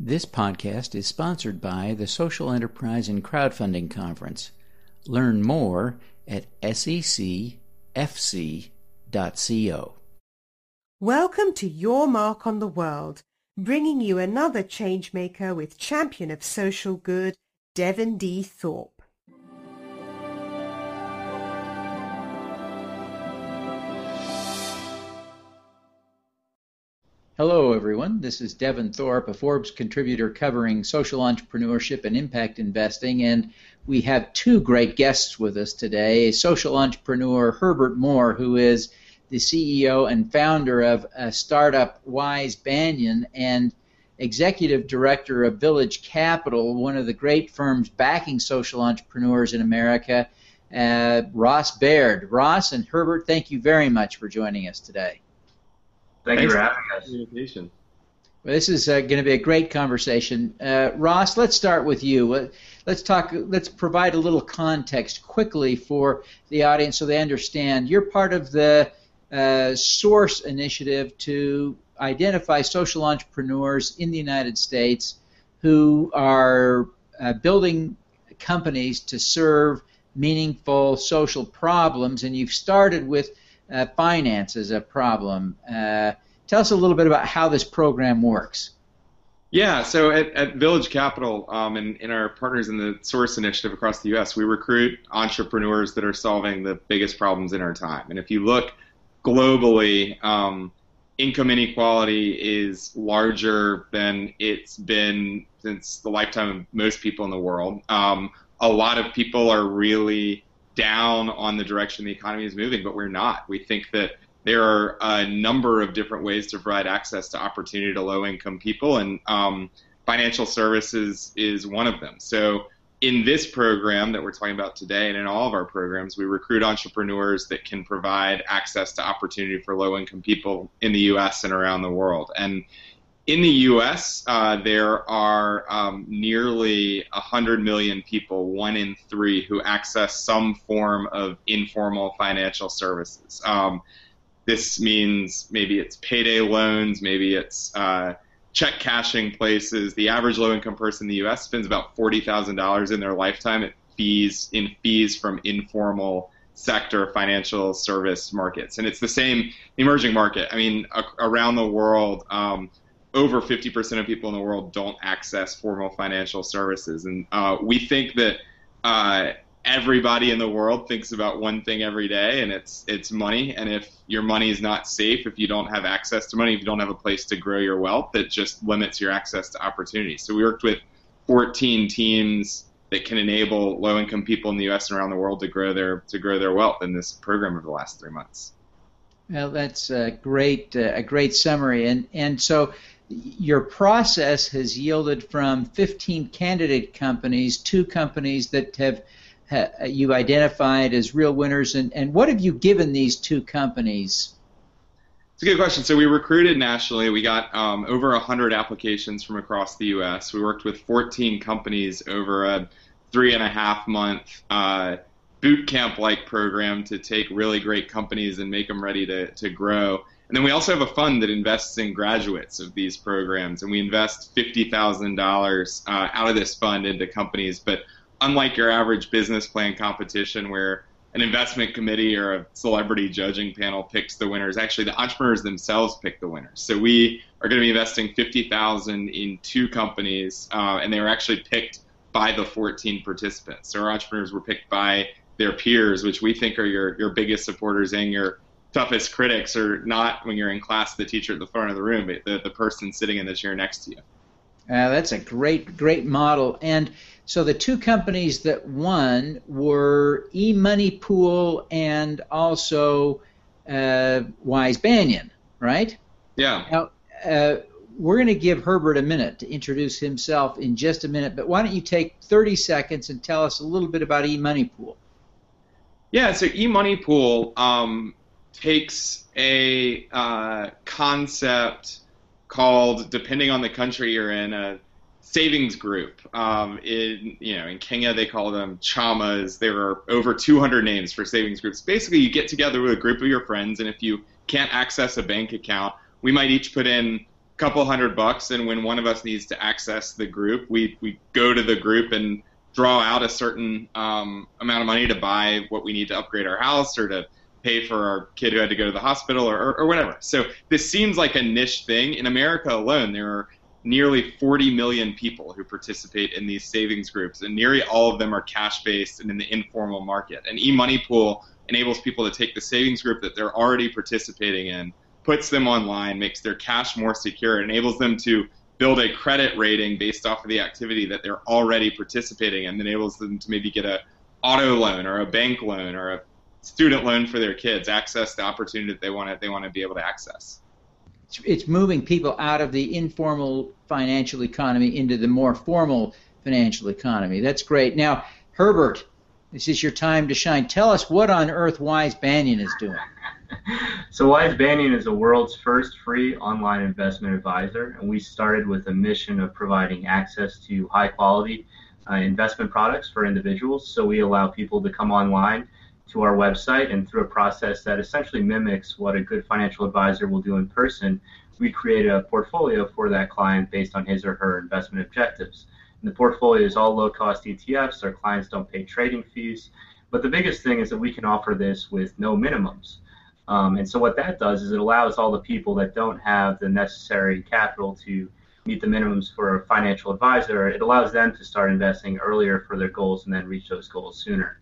This podcast is sponsored by the Social Enterprise and Crowdfunding Conference. Learn more at secfc.co. Welcome to Your Mark on the World, bringing you another changemaker with champion of social good, Devin D. Thorpe. Hello, everyone. This is Devin Thorpe, a Forbes contributor covering social entrepreneurship and impact investing. And we have two great guests with us today social entrepreneur Herbert Moore, who is the CEO and founder of startup Wise Banyan, and executive director of Village Capital, one of the great firms backing social entrepreneurs in America. Uh, Ross Baird. Ross and Herbert, thank you very much for joining us today. Thank Thanks you for having us. Communication. Well, this is uh, going to be a great conversation. Uh, Ross, let's start with you. Let's talk. Let's provide a little context quickly for the audience so they understand. You're part of the uh, Source initiative to identify social entrepreneurs in the United States who are uh, building companies to serve meaningful social problems, and you've started with uh, finance as a problem. Uh, tell us a little bit about how this program works. Yeah, so at, at Village Capital um, and in our partners in the Source Initiative across the U.S., we recruit entrepreneurs that are solving the biggest problems in our time. And if you look globally, um, income inequality is larger than it's been since the lifetime of most people in the world. Um, a lot of people are really down on the direction the economy is moving, but we're not. We think that there are a number of different ways to provide access to opportunity to low income people, and um, financial services is one of them. So, in this program that we're talking about today, and in all of our programs, we recruit entrepreneurs that can provide access to opportunity for low income people in the US and around the world. And in the U.S., uh, there are um, nearly 100 million people, one in three, who access some form of informal financial services. Um, this means maybe it's payday loans, maybe it's uh, check cashing places. The average low-income person in the U.S. spends about $40,000 in their lifetime at fees in fees from informal sector financial service markets, and it's the same emerging market. I mean, a- around the world. Um, over 50% of people in the world don't access formal financial services. And uh, we think that uh, everybody in the world thinks about one thing every day, and it's it's money. And if your money is not safe, if you don't have access to money, if you don't have a place to grow your wealth, it just limits your access to opportunities. So we worked with 14 teams that can enable low-income people in the U.S. and around the world to grow their to grow their wealth in this program over the last three months. Well, that's a great uh, a great summary, and and so your process has yielded from 15 candidate companies, two companies that have ha, you identified as real winners, and, and what have you given these two companies? It's a good question. So we recruited nationally. We got um, over 100 applications from across the U.S. We worked with 14 companies over a three and a half month uh, boot camp like program to take really great companies and make them ready to, to grow. And then we also have a fund that invests in graduates of these programs, and we invest $50,000 uh, out of this fund into companies. But unlike your average business plan competition where an investment committee or a celebrity judging panel picks the winners, actually the entrepreneurs themselves pick the winners. So we are going to be investing 50,000 in two companies, uh, and they were actually picked by the 14 participants. So our entrepreneurs were picked by their peers, which we think are your, your biggest supporters and your toughest critics are not when you're in class the teacher at the front of the room, but the, the person sitting in the chair next to you. Uh, that's a great, great model. And so the two companies that won were eMoneyPool and also uh, Wise Banyan, right? Yeah. Now, uh, we're going to give Herbert a minute to introduce himself in just a minute, but why don't you take 30 seconds and tell us a little bit about eMoneyPool? Yeah, so eMoneyPool um, takes a uh, concept called, depending on the country you're in, a savings group. Um, in you know, in Kenya they call them chamas. There are over 200 names for savings groups. Basically, you get together with a group of your friends, and if you can't access a bank account, we might each put in a couple hundred bucks, and when one of us needs to access the group, we we go to the group and draw out a certain um, amount of money to buy what we need to upgrade our house or to pay for our kid who had to go to the hospital or, or, or whatever. So this seems like a niche thing. In America alone, there are nearly 40 million people who participate in these savings groups, and nearly all of them are cash based and in the informal market. An e money Pool enables people to take the savings group that they're already participating in, puts them online, makes their cash more secure, enables them to build a credit rating based off of the activity that they're already participating in, and enables them to maybe get a auto loan or a bank loan or a student loan for their kids, access the opportunity that they want to they want to be able to access. It's moving people out of the informal financial economy into the more formal financial economy. That's great. Now, Herbert, this is your time to shine. Tell us what on earth Wise Banyan is doing. so Wise Banyan is the world's first free online investment advisor, and we started with a mission of providing access to high quality uh, investment products for individuals. So we allow people to come online to our website, and through a process that essentially mimics what a good financial advisor will do in person, we create a portfolio for that client based on his or her investment objectives. And the portfolio is all low cost ETFs. Our clients don't pay trading fees. But the biggest thing is that we can offer this with no minimums. Um, and so what that does is it allows all the people that don't have the necessary capital to meet the minimums for a financial advisor, it allows them to start investing earlier for their goals and then reach those goals sooner.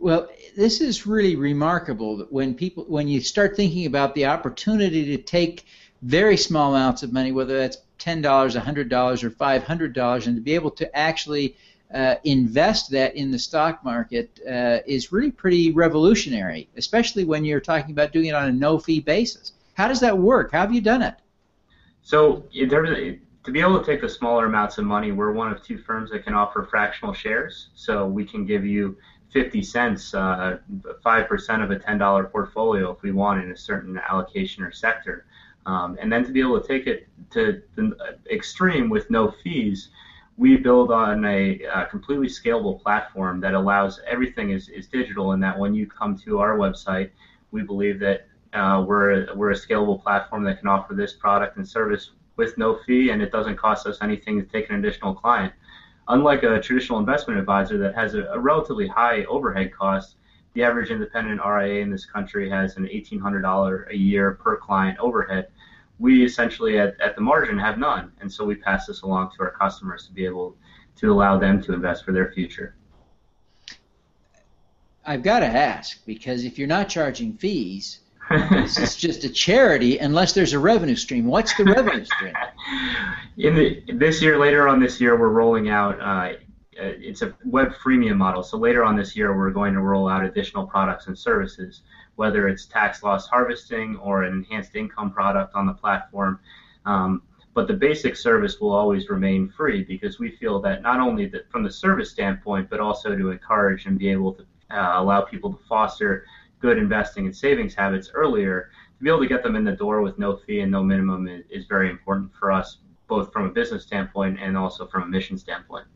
Well, this is really remarkable that when people when you start thinking about the opportunity to take very small amounts of money, whether that's ten dollars, hundred dollars, or five hundred dollars, and to be able to actually uh, invest that in the stock market uh, is really pretty revolutionary, especially when you're talking about doing it on a no-fee basis. How does that work? How have you done it? So to be able to take the smaller amounts of money, we're one of two firms that can offer fractional shares. So we can give you 50 cents, uh, 5% of a $10 portfolio if we want in a certain allocation or sector. Um, and then to be able to take it to the extreme with no fees, we build on a, a, completely scalable platform that allows everything is, is digital and that when you come to our website, we believe that uh, we're, we're a scalable platform that can offer this product and service with no fee and it doesn't cost us anything to take an additional client. Unlike a traditional investment advisor that has a, a relatively high overhead cost, the average independent RIA in this country has an $1,800 a year per client overhead we essentially at, at the margin have none. And so we pass this along to our customers to be able to allow them to invest for their future. I've got to ask because if you're not charging fees, this is just a charity unless there's a revenue stream. What's the revenue stream? In the, this year, later on this year, we're rolling out. Uh, it's a web freemium model. So later on this year, we're going to roll out additional products and services whether it's tax loss harvesting or an enhanced income product on the platform. Um, but the basic service will always remain free because we feel that not only that from the service standpoint, but also to encourage and be able to uh, allow people to foster good investing and savings habits earlier, to be able to get them in the door with no fee and no minimum is, is very important for us, both from a business standpoint and also from a mission standpoint.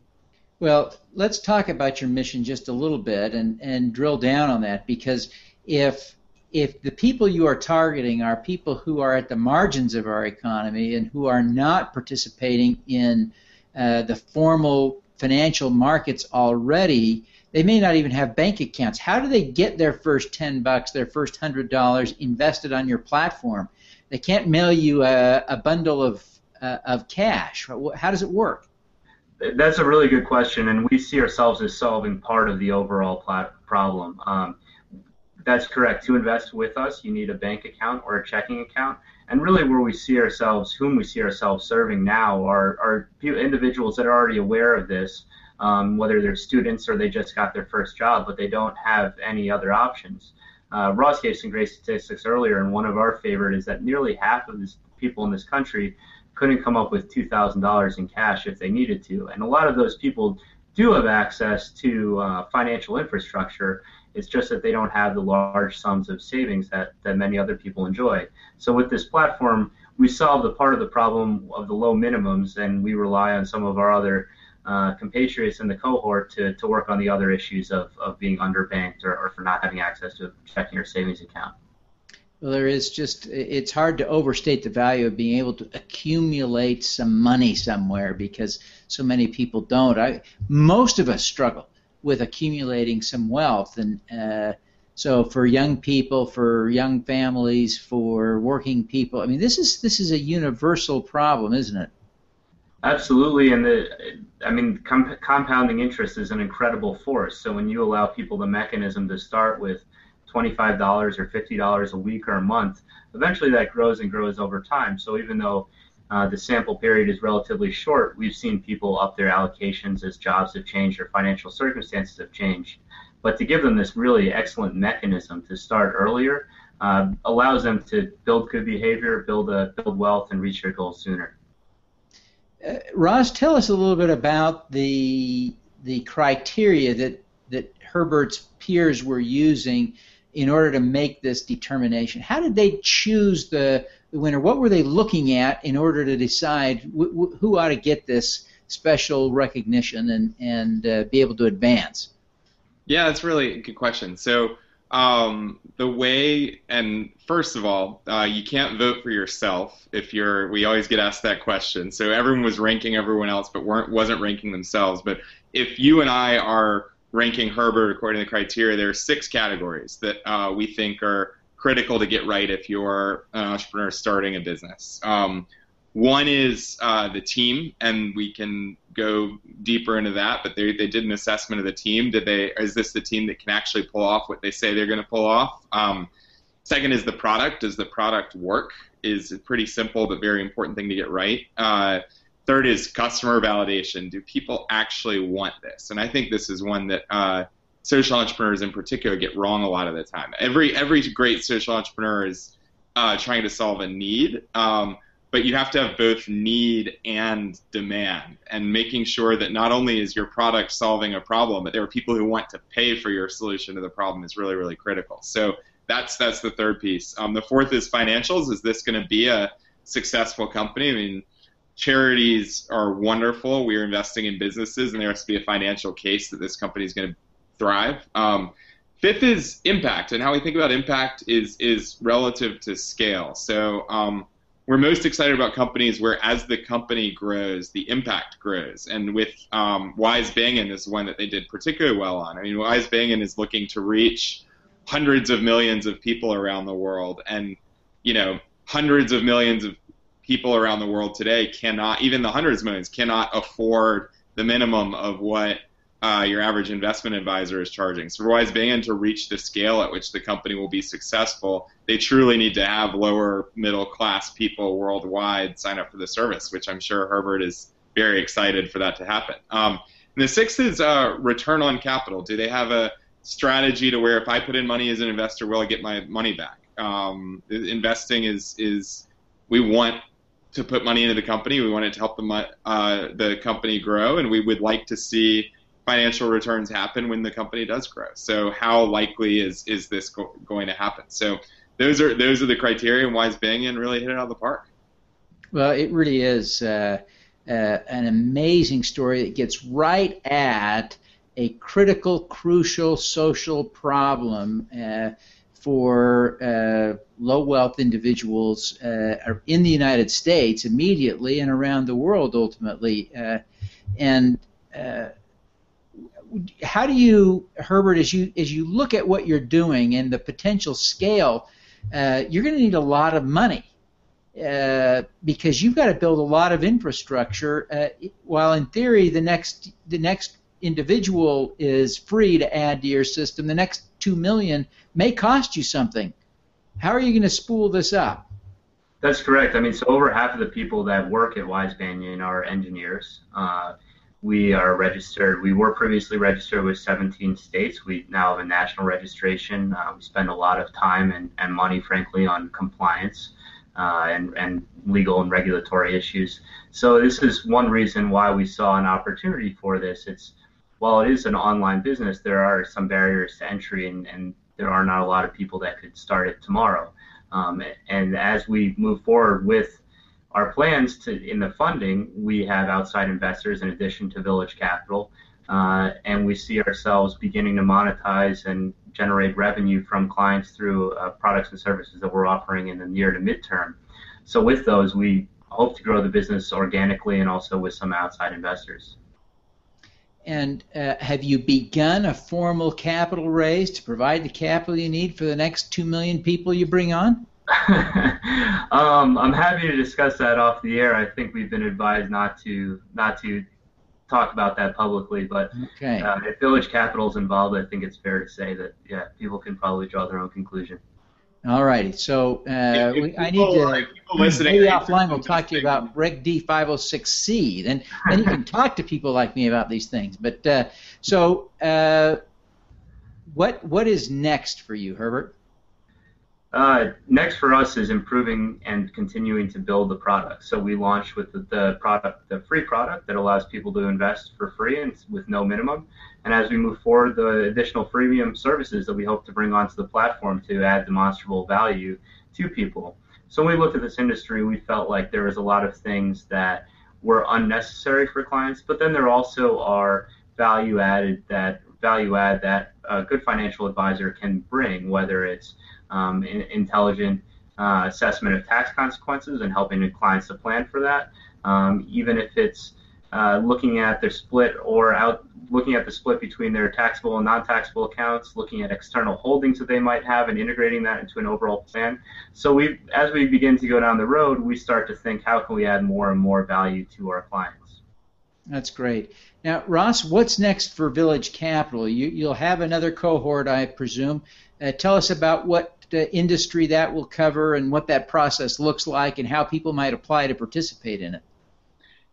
Well, let's talk about your mission just a little bit and, and drill down on that because if if the people you are targeting are people who are at the margins of our economy and who are not participating in uh, the formal financial markets already, they may not even have bank accounts. How do they get their first 10 bucks, their first $100 invested on your platform? They can't mail you a, a bundle of, uh, of cash. How does it work? That's a really good question, and we see ourselves as solving part of the overall problem. Um, that's correct. To invest with us, you need a bank account or a checking account. And really, where we see ourselves, whom we see ourselves serving now, are, are individuals that are already aware of this, um, whether they're students or they just got their first job, but they don't have any other options. Uh, Ross gave some great statistics earlier, and one of our favorite is that nearly half of this, people in this country couldn't come up with $2,000 in cash if they needed to. And a lot of those people do have access to uh, financial infrastructure. It's just that they don't have the large sums of savings that, that many other people enjoy. So with this platform, we solve the part of the problem of the low minimums, and we rely on some of our other uh, compatriots in the cohort to, to work on the other issues of, of being underbanked or, or for not having access to a checking or savings account. Well, there is just, it's hard to overstate the value of being able to accumulate some money somewhere because so many people don't. I, most of us struggle with accumulating some wealth. And uh, so for young people, for young families, for working people, I mean, this is, this is a universal problem, isn't it? Absolutely, and the, I mean, com- compounding interest is an incredible force. So when you allow people the mechanism to start with $25 or $50 a week or a month, eventually that grows and grows over time. So even though uh, the sample period is relatively short, we've seen people up their allocations as jobs have changed or financial circumstances have changed. But to give them this really excellent mechanism to start earlier uh, allows them to build good behavior, build a, build wealth, and reach their goals sooner. Uh, Ross, tell us a little bit about the the criteria that that Herbert's peers were using in order to make this determination? How did they choose the, the winner? What were they looking at in order to decide who ought to get this special recognition and, and uh, be able to advance? Yeah, that's really a good question. So, um, the way, and first of all, uh, you can't vote for yourself if you're. We always get asked that question. So everyone was ranking everyone else, but weren't wasn't ranking themselves. But if you and I are ranking Herbert according to the criteria, there are six categories that uh, we think are critical to get right if you're an entrepreneur starting a business. Um, one is uh, the team, and we can go deeper into that. But they, they did an assessment of the team. Did they? Is this the team that can actually pull off what they say they're going to pull off? Um, second is the product. Does the product work? Is a pretty simple but very important thing to get right. Uh, Third is customer validation. Do people actually want this? And I think this is one that uh, social entrepreneurs in particular get wrong a lot of the time. Every every great social entrepreneur is uh, trying to solve a need, um, but you have to have both need and demand, and making sure that not only is your product solving a problem, but there are people who want to pay for your solution to the problem is really really critical. So that's that's the third piece. Um, the fourth is financials. Is this going to be a successful company? I mean charities are wonderful. We are investing in businesses, and there has to be a financial case that this company is going to thrive. Um, fifth is impact, and how we think about impact is is relative to scale. So um, we're most excited about companies where, as the company grows, the impact grows. And with um, Wise Banyan is one that they did particularly well on. I mean, Wise Banyan is looking to reach hundreds of millions of people around the world, and you know, hundreds of millions of people around the world today cannot, even the hundreds of millions, cannot afford the minimum of what uh, your average investment advisor is charging. So for Wise Banyan to reach the scale at which the company will be successful, they truly need to have lower middle class people worldwide sign up for the service, which I'm sure Herbert is very excited for that to happen. Um, and the sixth is uh, return on capital. Do they have a strategy to where if I put in money as an investor, will I get my money back? Um, investing is is we want to put money into the company. We wanted to help the uh, the company grow, and we would like to see financial returns happen when the company does grow. So, how likely is is this go- going to happen? So, those are those are the criteria, and Wise Banyan really hit it out of the park. Well, it really is uh, uh, an amazing story that gets right at a critical, crucial social problem uh, for uh, low wealth individuals uh, in the United States immediately and around the world ultimately. Uh, and uh, how do you, Herbert, as you as you look at what you're doing and the potential scale, uh, you're going to need a lot of money. Uh, because you've got to build a lot of infrastructure. while in theory, the next the next individual is free to add to your system, the next two million may cost you something. How are you going to spool this up? That's correct. I mean, so over half of the people that work at Wise Banyan are engineers. Uh, we are registered. We were previously registered with 17 states. We now have a national registration. Uh, we spend a lot of time and, and money, frankly, on compliance uh, and, and legal and regulatory issues. So this is one reason why we saw an opportunity for this. It's while it is an online business, there are some barriers to entry, and, and there are not a lot of people that could start it tomorrow. Um, and as we move forward with our plans to in the funding, we have outside investors in addition to Village Capital uh, and we see ourselves beginning to monetize and generate revenue from clients through uh, products and services that we're offering in the near to midterm. So with those, we hope to grow the business organically and also with some outside investors. And uh, have you begun a formal capital raise to provide the capital you need for the next two million people you bring on? um, I'm happy to discuss that off the air. I think we've been advised not to not to talk about that publicly, but okay. uh, if Village Capital is involved, I think it's fair to say that yeah, people can probably draw their own conclusion. All righty. So uh, we, I need to like maybe offline we'll talk to you about Reg D 506C. Then then you can talk to people like me about these things. But uh, so uh, what what is next for you, Herbert? Uh, next for us is improving and continuing to build the product. So we launched with the, the, product, the free product that allows people to invest for free and with no minimum. And as we move forward, the additional freemium services that we hope to bring onto the platform to add demonstrable value to people. So when we looked at this industry, we felt like there was a lot of things that were unnecessary for clients, but then there also are value added that value add that a good financial advisor can bring, whether it's um, in, intelligent uh, assessment of tax consequences and helping clients to plan for that. Um, even if it's uh, looking at their split or out looking at the split between their taxable and non-taxable accounts, looking at external holdings that they might have, and integrating that into an overall plan. So we, as we begin to go down the road, we start to think, how can we add more and more value to our clients? That's great. Now, Ross, what's next for Village Capital? You, will have another cohort, I presume. Uh, tell us about what industry that will cover and what that process looks like and how people might apply to participate in it.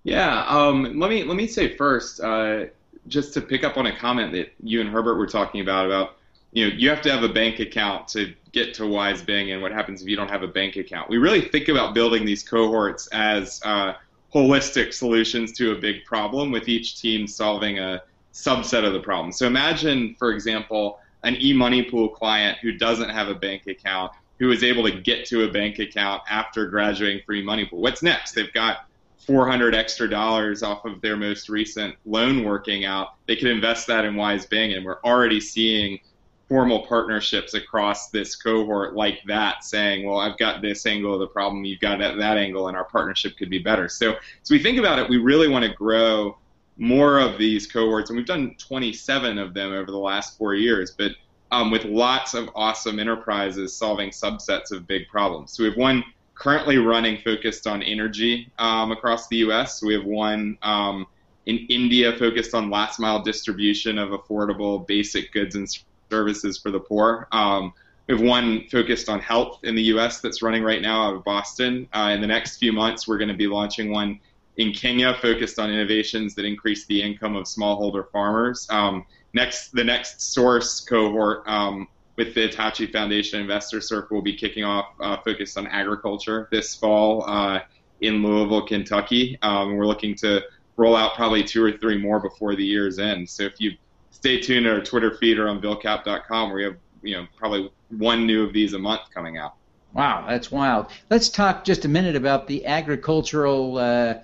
Yeah, um, let me let me say first, uh, just to pick up on a comment that you and Herbert were talking about about you know you have to have a bank account to get to WiseBanyan and what happens if you don't have a bank account. We really think about building these cohorts as uh, holistic solutions to a big problem, with each team solving a subset of the problem. So imagine, for example, an eMoneyPool client who doesn't have a bank account who is able to get to a bank account after graduating from eMoneyPool. What's next? They've got 400 extra dollars off of their most recent loan working out. They could invest that in WiseBanyan, and we're already seeing formal partnerships across this cohort like that saying, well, I've got this angle of the problem, you've got that, that angle, and our partnership could be better. So, so we think about it, we really want to grow more of these cohorts, and we've done 27 of them over the last four years, but um, with lots of awesome enterprises solving subsets of big problems. So we have one currently running focused on energy um, across the U.S. We have one um, in India focused on last mile distribution of affordable basic goods and services for the poor. Um, we have one focused on health in the U.S. that's running right now out of Boston. Uh, in the next few months, we're going to be launching one in Kenya focused on innovations that increase the income of smallholder farmers. Um, next, the next source cohort um, with the Hitachi Foundation Investor Circle will be kicking off uh, focused on agriculture this fall uh, in Louisville, Kentucky. Um, we're looking to roll out probably two or three more before the year's end. So if you stay tuned to our Twitter feed or on vilcap.com, we have you know probably one new of these a month coming out. Wow, that's wild. Let's talk just a minute about the agricultural uh,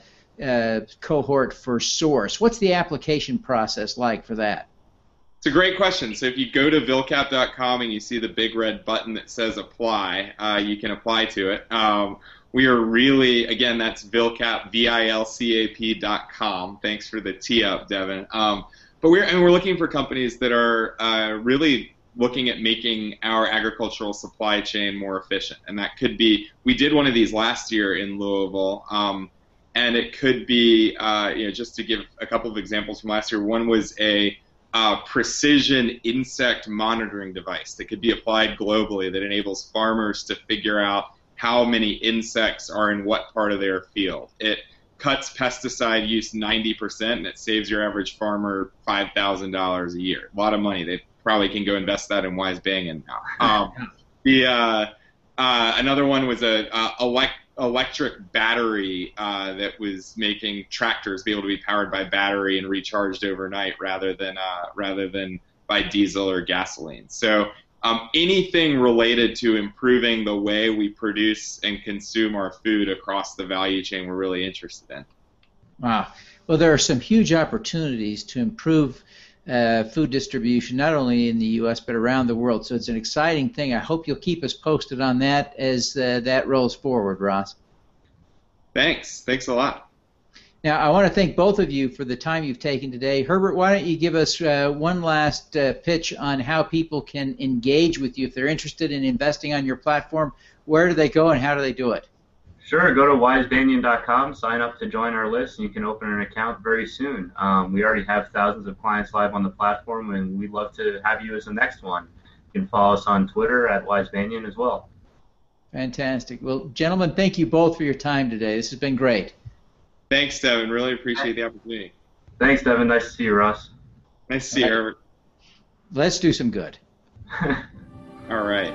uh, cohort for Source. What's the application process like for that? It's a great question. So if you go to vilcap.com and you see the big red button that says apply, uh, you can apply to it. Um, we are really, again, that's vilcap, V-I-L-C-A-P dot com. Thanks for the tee up, Devin. Um, but we're, and we're looking for companies that are uh, really looking at making our agricultural supply chain more efficient. And that could be, we did one of these last year in Louisville. Um, and it could be, uh, you know, just to give a couple of examples from last year. One was a uh, precision insect monitoring device that could be applied globally that enables farmers to figure out how many insects are in what part of their field. It cuts pesticide use 90% and it saves your average farmer $5,000 a year. A lot of money. They probably can go invest that in WiseBanyan now. Um, the uh, uh, another one was a uh, elect electric battery uh, that was making tractors be able to be powered by battery and recharged overnight rather than uh, rather than by diesel or gasoline. So um, anything related to improving the way we produce and consume our food across the value chain, we're really interested in. Wow. Well, there are some huge opportunities to improve uh, food distribution, not only in the U.S. but around the world. So it's an exciting thing. I hope you'll keep us posted on that as uh, that rolls forward, Ross. Thanks. Thanks a lot. Now, I want to thank both of you for the time you've taken today. Herbert, why don't you give us uh, one last uh, pitch on how people can engage with you if they're interested in investing on your platform? Where do they go and how do they do it? Sure, go to wisebanyan.com, sign up to join our list, and you can open an account very soon. Um, we already have thousands of clients live on the platform, and we'd love to have you as the next one. You can follow us on Twitter at wisebanyan as well. Fantastic. Well, gentlemen, thank you both for your time today. This has been great. Thanks, Devin. Really appreciate the opportunity. Thanks, Devin. Nice to see you, Ross. Nice to see you, Herbert. Let's do some good. All right.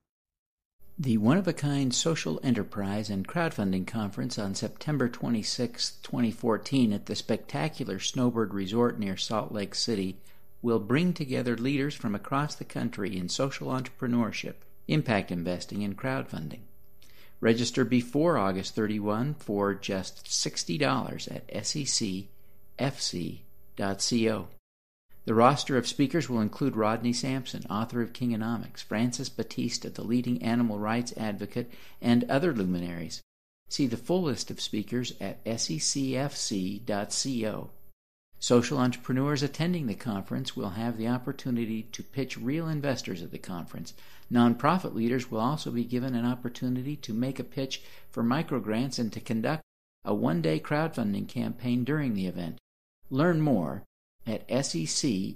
The One of a Kind Social Enterprise and Crowdfunding Conference on September 26, 2014, at the spectacular Snowbird Resort near Salt Lake City, will bring together leaders from across the country in social entrepreneurship, impact investing, and crowdfunding. Register before August 31 for just $60 at secfc.co. The roster of speakers will include Rodney Sampson, author of Kingonomics, Francis Batista, the leading animal rights advocate, and other luminaries. See the full list of speakers at secfc.co. Social entrepreneurs attending the conference will have the opportunity to pitch real investors at the conference. Nonprofit leaders will also be given an opportunity to make a pitch for microgrants and to conduct a one day crowdfunding campaign during the event. Learn more at secfc.co.